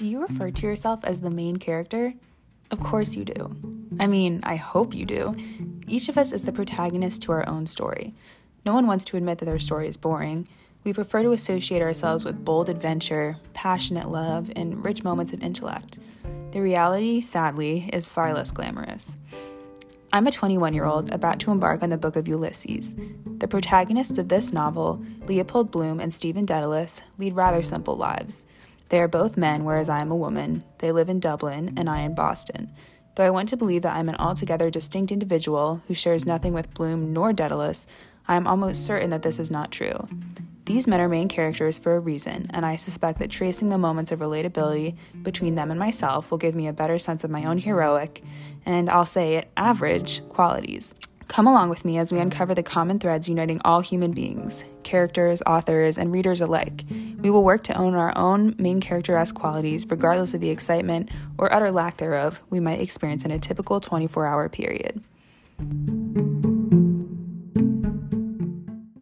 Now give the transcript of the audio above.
refer to yourself as the main character? Of course you do. I mean, I hope you do. Each of us is the protagonist to our own story. No one wants to admit that their story is boring. We prefer to associate ourselves with bold adventure, passionate love, and rich moments of intellect. The reality, sadly, is far less glamorous. I'm a 21 year old about to embark on the book of Ulysses. The protagonists of this novel, Leopold Bloom and Stephen Dedalus, lead rather simple lives. They are both men, whereas I am a woman. They live in Dublin, and I in Boston. Though I want to believe that I'm an altogether distinct individual who shares nothing with Bloom nor Dedalus, I am almost certain that this is not true. These men are main characters for a reason, and I suspect that tracing the moments of relatability between them and myself will give me a better sense of my own heroic, and I'll say it, average qualities. Come along with me as we uncover the common threads uniting all human beings, characters, authors, and readers alike. We will work to own our own main character esque qualities, regardless of the excitement or utter lack thereof we might experience in a typical 24 hour period.